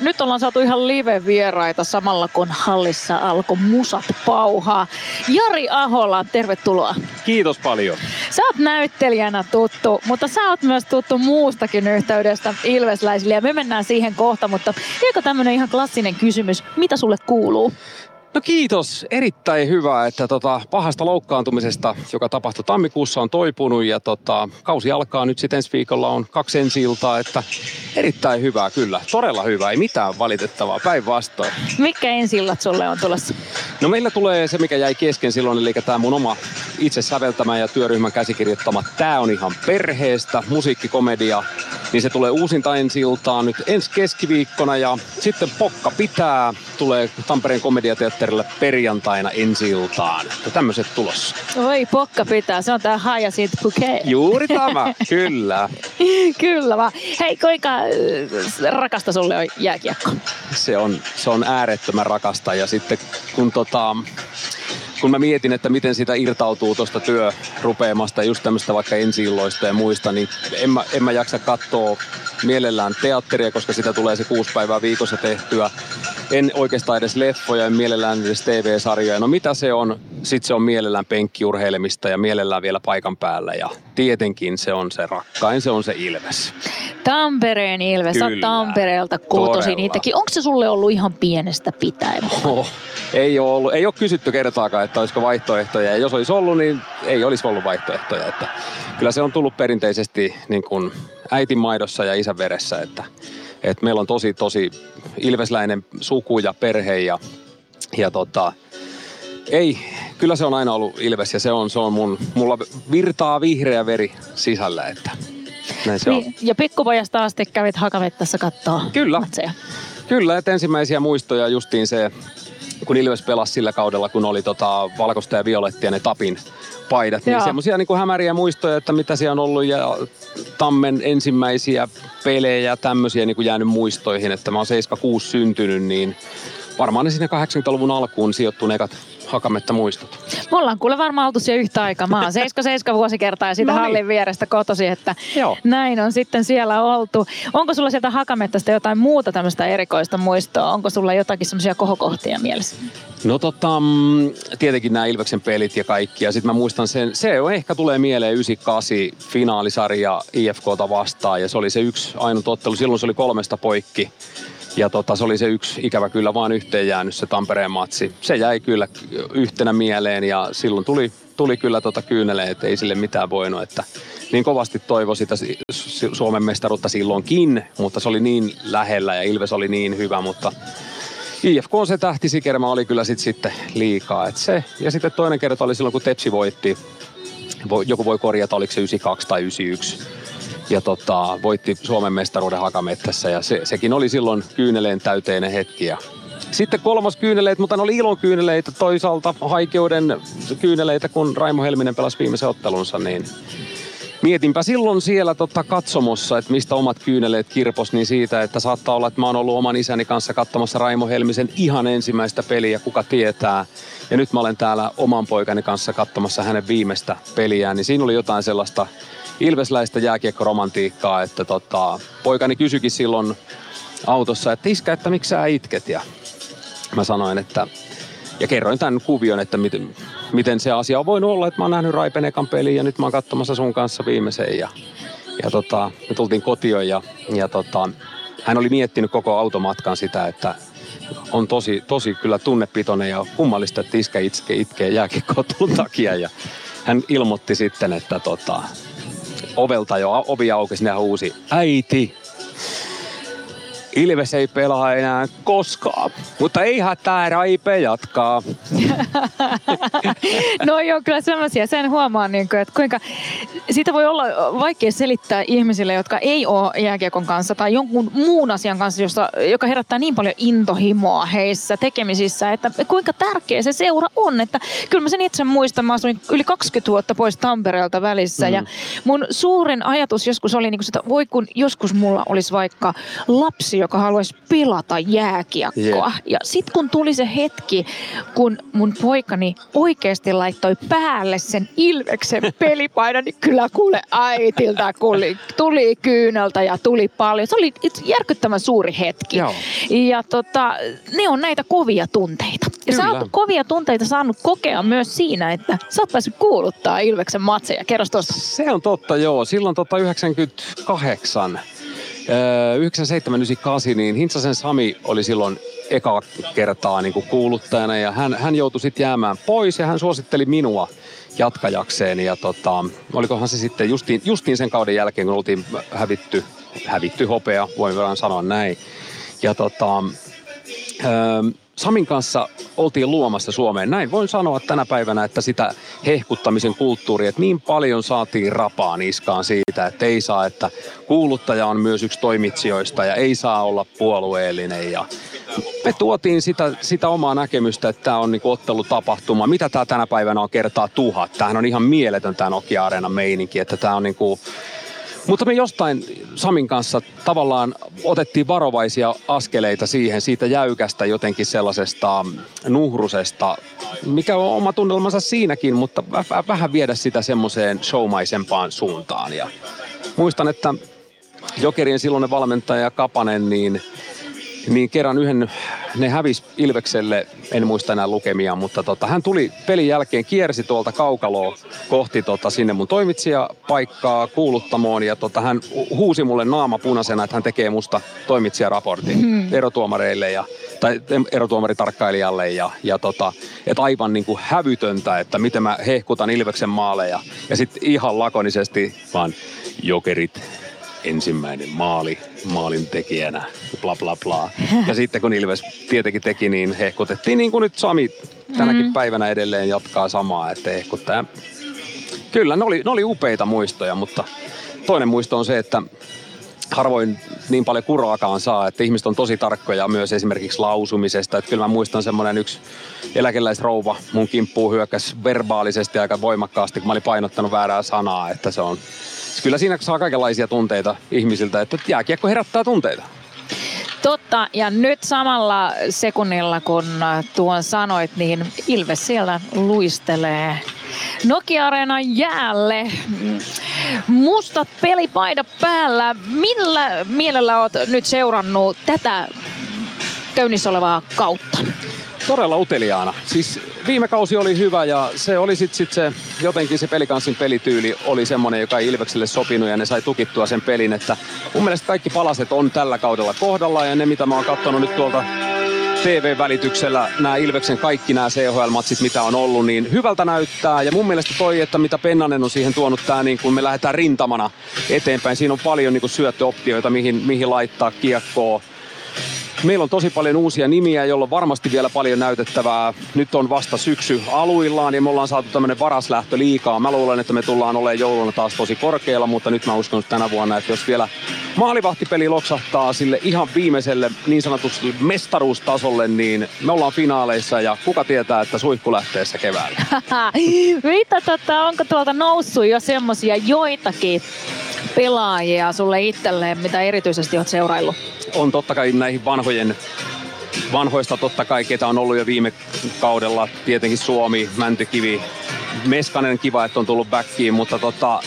nyt ollaan saatu ihan live-vieraita samalla kun hallissa alkoi musat pauhaa. Jari Ahola, tervetuloa. Kiitos paljon. Sä oot näyttelijänä tuttu, mutta sä oot myös tuttu muustakin yhteydestä ilvesläisille ja me mennään siihen kohta, mutta eikö tämmönen ihan klassinen kysymys, mitä sulle kuuluu? No kiitos. Erittäin hyvä, että tota, pahasta loukkaantumisesta, joka tapahtui tammikuussa, on toipunut ja tota, kausi alkaa nyt sitten ensi viikolla on kaksi ensi iltaa, että erittäin hyvää kyllä. Todella hyvää, ei mitään valitettavaa, päinvastoin. Mikä ensi illat sulle on tulossa? No meillä tulee se, mikä jäi kesken silloin, eli tämä mun oma itse säveltämä ja työryhmän käsikirjoittama Tää on ihan perheestä, musiikkikomedia, niin se tulee uusinta ensi iltaan nyt ensi keskiviikkona ja sitten Pokka pitää, tulee Tampereen komediateatterille perjantaina ensi iltaan. Tämmöiset tulossa. Oi, Pokka pitää, se on tää Haja siitä Bouquet. Juuri tämä, kyllä. Kyllä vaan. Hei, kuinka äh, rakasta sulle on jääkiekko? Se on, se on äärettömän rakasta ja sitten kun tota, kun mä mietin, että miten sitä irtautuu tuosta työrupeamasta, just tämmöistä vaikka ensi ja muista, niin en mä, en mä jaksa katsoa mielellään teatteria, koska sitä tulee se kuusi päivää viikossa tehtyä. En oikeastaan edes leffoja, en mielellään edes TV-sarjoja. No mitä se on? Sitten se on mielellään penkkiurheilemista ja mielellään vielä paikan päällä. Ja tietenkin se on se rakkain, se on se Ilves. Tampereen Ilves, Kyllä. Sä Tampereelta kotosi niitäkin. Onko se sulle ollut ihan pienestä pitäen? Oh, ei ole ollut. Ei ole kysytty kertaakaan, että olisiko vaihtoehtoja. Ja jos olisi ollut, niin ei olisi ollut vaihtoehtoja. Että kyllä se on tullut perinteisesti niin kuin äitin maidossa ja isän veressä, että, että meillä on tosi, tosi ilvesläinen suku ja perhe ja, ja tota, ei, kyllä se on aina ollut Ilves ja se on, se on mun, mulla virtaa vihreä veri sisällä, että näin se niin, on. Ja pikkupojasta asti kävit Hakavettassa katsoa Kyllä. Matseja. Kyllä, että ensimmäisiä muistoja justiin se, kun Ilves pelasi sillä kaudella, kun oli tota valkoista ja violettia ne Tapin paidat. Niin semmoisia niin hämäriä muistoja, että mitä siellä on ollut ja Tammen ensimmäisiä pelejä tämmöisiä niin kuin jäänyt muistoihin. Että mä oon 76 syntynyt, niin varmaan ne sinne 80-luvun alkuun sijoittuu ekat hakametta muistot. Me ollaan kuule varmaan oltu siellä yhtä aikaa. Mä oon 77 vuosikertaa ja siitä no niin. hallin vierestä kotosi, että Joo. näin on sitten siellä oltu. Onko sulla sieltä hakamettasta jotain muuta tämmöistä erikoista muistoa? Onko sulla jotakin semmoisia kohokohtia mielessä? No tota, tietenkin nämä Ilveksen pelit ja kaikki. Ja sitten mä muistan sen, se on ehkä tulee mieleen 98 finaalisarja IFKta vastaan. Ja se oli se yksi ainut ottelu. Silloin se oli kolmesta poikki. Ja tota, se oli se yksi ikävä kyllä vaan yhteen jäänyt se Tampereen matsi. Se jäi kyllä yhtenä mieleen ja silloin tuli, tuli kyllä tota kyyneleen, että ei sille mitään voinut. Että niin kovasti toivo sitä Suomen mestaruutta silloinkin, mutta se oli niin lähellä ja Ilves oli niin hyvä, mutta IFK on se tähtisikerma oli kyllä sit sitten liikaa. Et se, ja sitten toinen kerta oli silloin, kun Tepsi voitti. Joku voi korjata, oliko se 92 tai 91 ja tota, voitti Suomen mestaruuden hakamettässä ja se, sekin oli silloin kyyneleen täyteinen hetki. Ja sitten kolmas kyyneleet, mutta ne oli ilon kyyneleitä toisaalta haikeuden kyyneleitä, kun Raimo Helminen pelasi viimeisen ottelunsa, niin mietinpä silloin siellä tota katsomossa, että mistä omat kyyneleet kirpos, niin siitä, että saattaa olla, että mä oon ollut oman isäni kanssa katsomassa Raimo Helmisen ihan ensimmäistä peliä, kuka tietää. Ja nyt mä olen täällä oman poikani kanssa katsomassa hänen viimeistä peliään, niin siinä oli jotain sellaista ilvesläistä jääkiekkoromantiikkaa, että tota, poikani kysyikin silloin autossa, että iskä, että miksi sä itket? Ja mä sanoin, että ja kerroin tämän kuvion, että miten, miten se asia on voinut olla, että mä oon nähnyt Raipenekan pelin ja nyt mä oon katsomassa sun kanssa viimeisen. Ja, ja tota, me tultiin kotiin ja, ja tota, hän oli miettinyt koko automatkan sitä, että on tosi, tosi kyllä tunnepitoinen ja kummallista, että iskä itkee, itkee jääkiekkoottelun takia. Ja hän ilmoitti sitten, että tota, ovelta jo ovi aukesi ja huusi, äiti, Ilves ei pelaa enää koskaan, mutta ei hätää, Raipe jatkaa. no joo, kyllä semmoisia. Sen huomaa, niin kuin, että kuinka siitä voi olla vaikea selittää ihmisille, jotka ei ole jääkiekon kanssa tai jonkun muun asian kanssa, josta, joka herättää niin paljon intohimoa heissä tekemisissä, että kuinka tärkeä se seura on. Että kyllä mä sen itse muistan, mä asuin yli 20 vuotta pois Tampereelta välissä mm. ja mun suurin ajatus joskus oli, niin kuin, että voi kun joskus mulla olisi vaikka lapsi joka haluaisi pelata jääkiekkoa. Jep. Ja sitten kun tuli se hetki, kun mun poikani oikeasti laittoi päälle sen Ilveksen pelipaidan, niin kyllä kuule äitiltä kuli, tuli kyyneltä ja tuli paljon. Se oli järkyttävän suuri hetki. Joo. Ja tota, ne on näitä kovia tunteita. Ja sä Kyllä. oot kovia tunteita saanut kokea myös siinä, että sä oot päässyt kuuluttaa Ilveksen matseja. Kerros tuosta. Se on totta, joo. Silloin tota 98, öö, 97, 98, niin Hintsasen Sami oli silloin eka kertaa niin kuin kuuluttajana ja hän, hän joutui sitten jäämään pois ja hän suositteli minua jatkajakseen ja tota, olikohan se sitten justiin, justiin sen kauden jälkeen, kun oltiin hävitty, hävitty hopea, voin verran sanoa näin. Ja tota, Öö, Samin kanssa oltiin luomassa Suomeen. Näin voin sanoa tänä päivänä, että sitä hehkuttamisen kulttuuria, että niin paljon saatiin rapaa niskaan siitä, että ei saa, että kuuluttaja on myös yksi toimitsijoista ja ei saa olla puolueellinen. Ja me tuotiin sitä, sitä omaa näkemystä, että tämä on niinku ottelutapahtuma. Mitä tämä tänä päivänä on kertaa tuhat? Tämähän on ihan mieletön tämä Nokia Arena meininki, että tämä on niinku mutta me jostain Samin kanssa tavallaan otettiin varovaisia askeleita siihen, siitä jäykästä jotenkin sellaisesta nuhrusesta, mikä on oma tunnelmansa siinäkin, mutta vä- vähän viedä sitä semmoiseen showmaisempaan suuntaan. Ja muistan, että Jokerien silloinen valmentaja Kapanen, niin niin kerran yhden, ne hävis Ilvekselle, en muista enää lukemia, mutta tota, hän tuli pelin jälkeen, kiersi tuolta kaukaloa kohti tota, sinne mun toimitsijapaikkaa kuuluttamoon ja tota, hän hu- huusi mulle naama punaisena, että hän tekee musta toimitsijaraportin hmm. erotuomareille ja tai erotuomaritarkkailijalle ja, ja tota, että aivan niin kuin hävytöntä, että miten mä hehkutan Ilveksen maaleja ja sitten ihan lakonisesti vaan jokerit ensimmäinen maali maalin tekijänä, bla bla bla. Ja sitten kun Ilves tietenkin teki, niin hehkutettiin niin kuin nyt Sami tänäkin mm. päivänä edelleen jatkaa samaa, että hehkuttaa. Kyllä, ne oli, ne oli upeita muistoja, mutta toinen muisto on se, että harvoin niin paljon kuraakaan saa, että ihmiset on tosi tarkkoja myös esimerkiksi lausumisesta. Että kyllä mä muistan semmoinen yksi eläkeläisrouva mun kimppuun hyökkäs verbaalisesti aika voimakkaasti, kun mä olin painottanut väärää sanaa, että se on Kyllä siinä saa kaikenlaisia tunteita ihmisiltä, että jääkiekko herättää tunteita. Totta, ja nyt samalla sekunnilla kun tuon sanoit, niin Ilves siellä luistelee Nokia-areenan jäälle. Mustat pelipaidat päällä. Millä mielellä olet nyt seurannut tätä käynnissä olevaa kautta? Todella uteliaana. Siis viime kausi oli hyvä ja se oli sitten sit se, jotenkin se pelikanssin pelityyli oli semmoinen, joka ei Ilvekselle sopinut ja ne sai tukittua sen pelin, että mun mielestä kaikki palaset on tällä kaudella kohdalla ja ne mitä mä oon katsonut nyt tuolta TV-välityksellä nämä Ilveksen kaikki nämä CHL-matsit, mitä on ollut, niin hyvältä näyttää. Ja mun mielestä toi, että mitä Pennanen on siihen tuonut, tämä niin kun me lähdetään rintamana eteenpäin. Siinä on paljon niin syöttöoptioita, mihin, mihin laittaa kiekkoa. Meillä on tosi paljon uusia nimiä, joilla on varmasti vielä paljon näytettävää. Nyt on vasta syksy aluillaan ja me ollaan saatu tämmöinen varaslähtö liikaa. Mä luulen, että me tullaan olemaan jouluna taas tosi korkealla, mutta nyt mä uskon tänä vuonna, että jos vielä maalivahtipeli loksahtaa sille ihan viimeiselle niin sanotusti mestaruustasolle, niin me ollaan finaaleissa ja kuka tietää, että suihku lähtee se keväällä. Mitä tota, onko tuolta noussut jo semmosia joitakin pelaajia sulle itselleen, mitä erityisesti olet seuraillut? On totta kai näihin vanhojen vanhoista totta kai, ketä on ollut jo viime kaudella, tietenkin Suomi, Mäntykivi, Meskanen kiva, että on tullut backiin, mutta tota,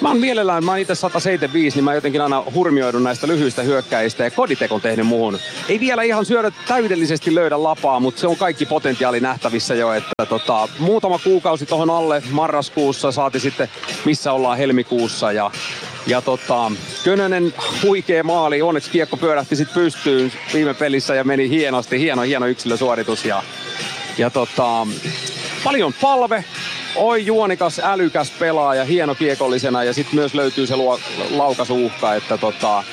mä oon mielellään, mä oon itse 175, niin mä jotenkin aina hurmioidun näistä lyhyistä hyökkäistä ja Koditek on tehnyt muuhun. Ei vielä ihan syödä täydellisesti löydä lapaa, mutta se on kaikki potentiaali nähtävissä jo, että tota, muutama kuukausi tuohon alle marraskuussa saati sitten missä ollaan helmikuussa ja ja tota, Könönen huikea maali, onneksi kiekko pyörähti sitten pystyyn viime pelissä ja meni hienosti, hieno hieno yksilösuoritus ja, ja tota, paljon palve, oi juonikas, älykäs pelaaja, hieno kiekollisena ja sitten myös löytyy se luo, laukasuuhka, että tota,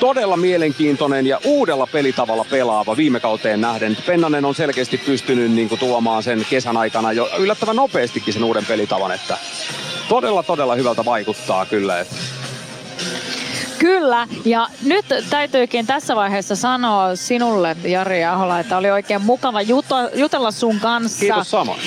todella mielenkiintoinen ja uudella pelitavalla pelaava viime kauteen nähden. Pennanen on selkeästi pystynyt niin kuin, tuomaan sen kesän aikana jo yllättävän nopeastikin sen uuden pelitavan, että todella todella hyvältä vaikuttaa kyllä. Että Kyllä, ja nyt täytyykin tässä vaiheessa sanoa sinulle, Jari Ahola, että oli oikein mukava jutella sun kanssa. Kiitos samoin.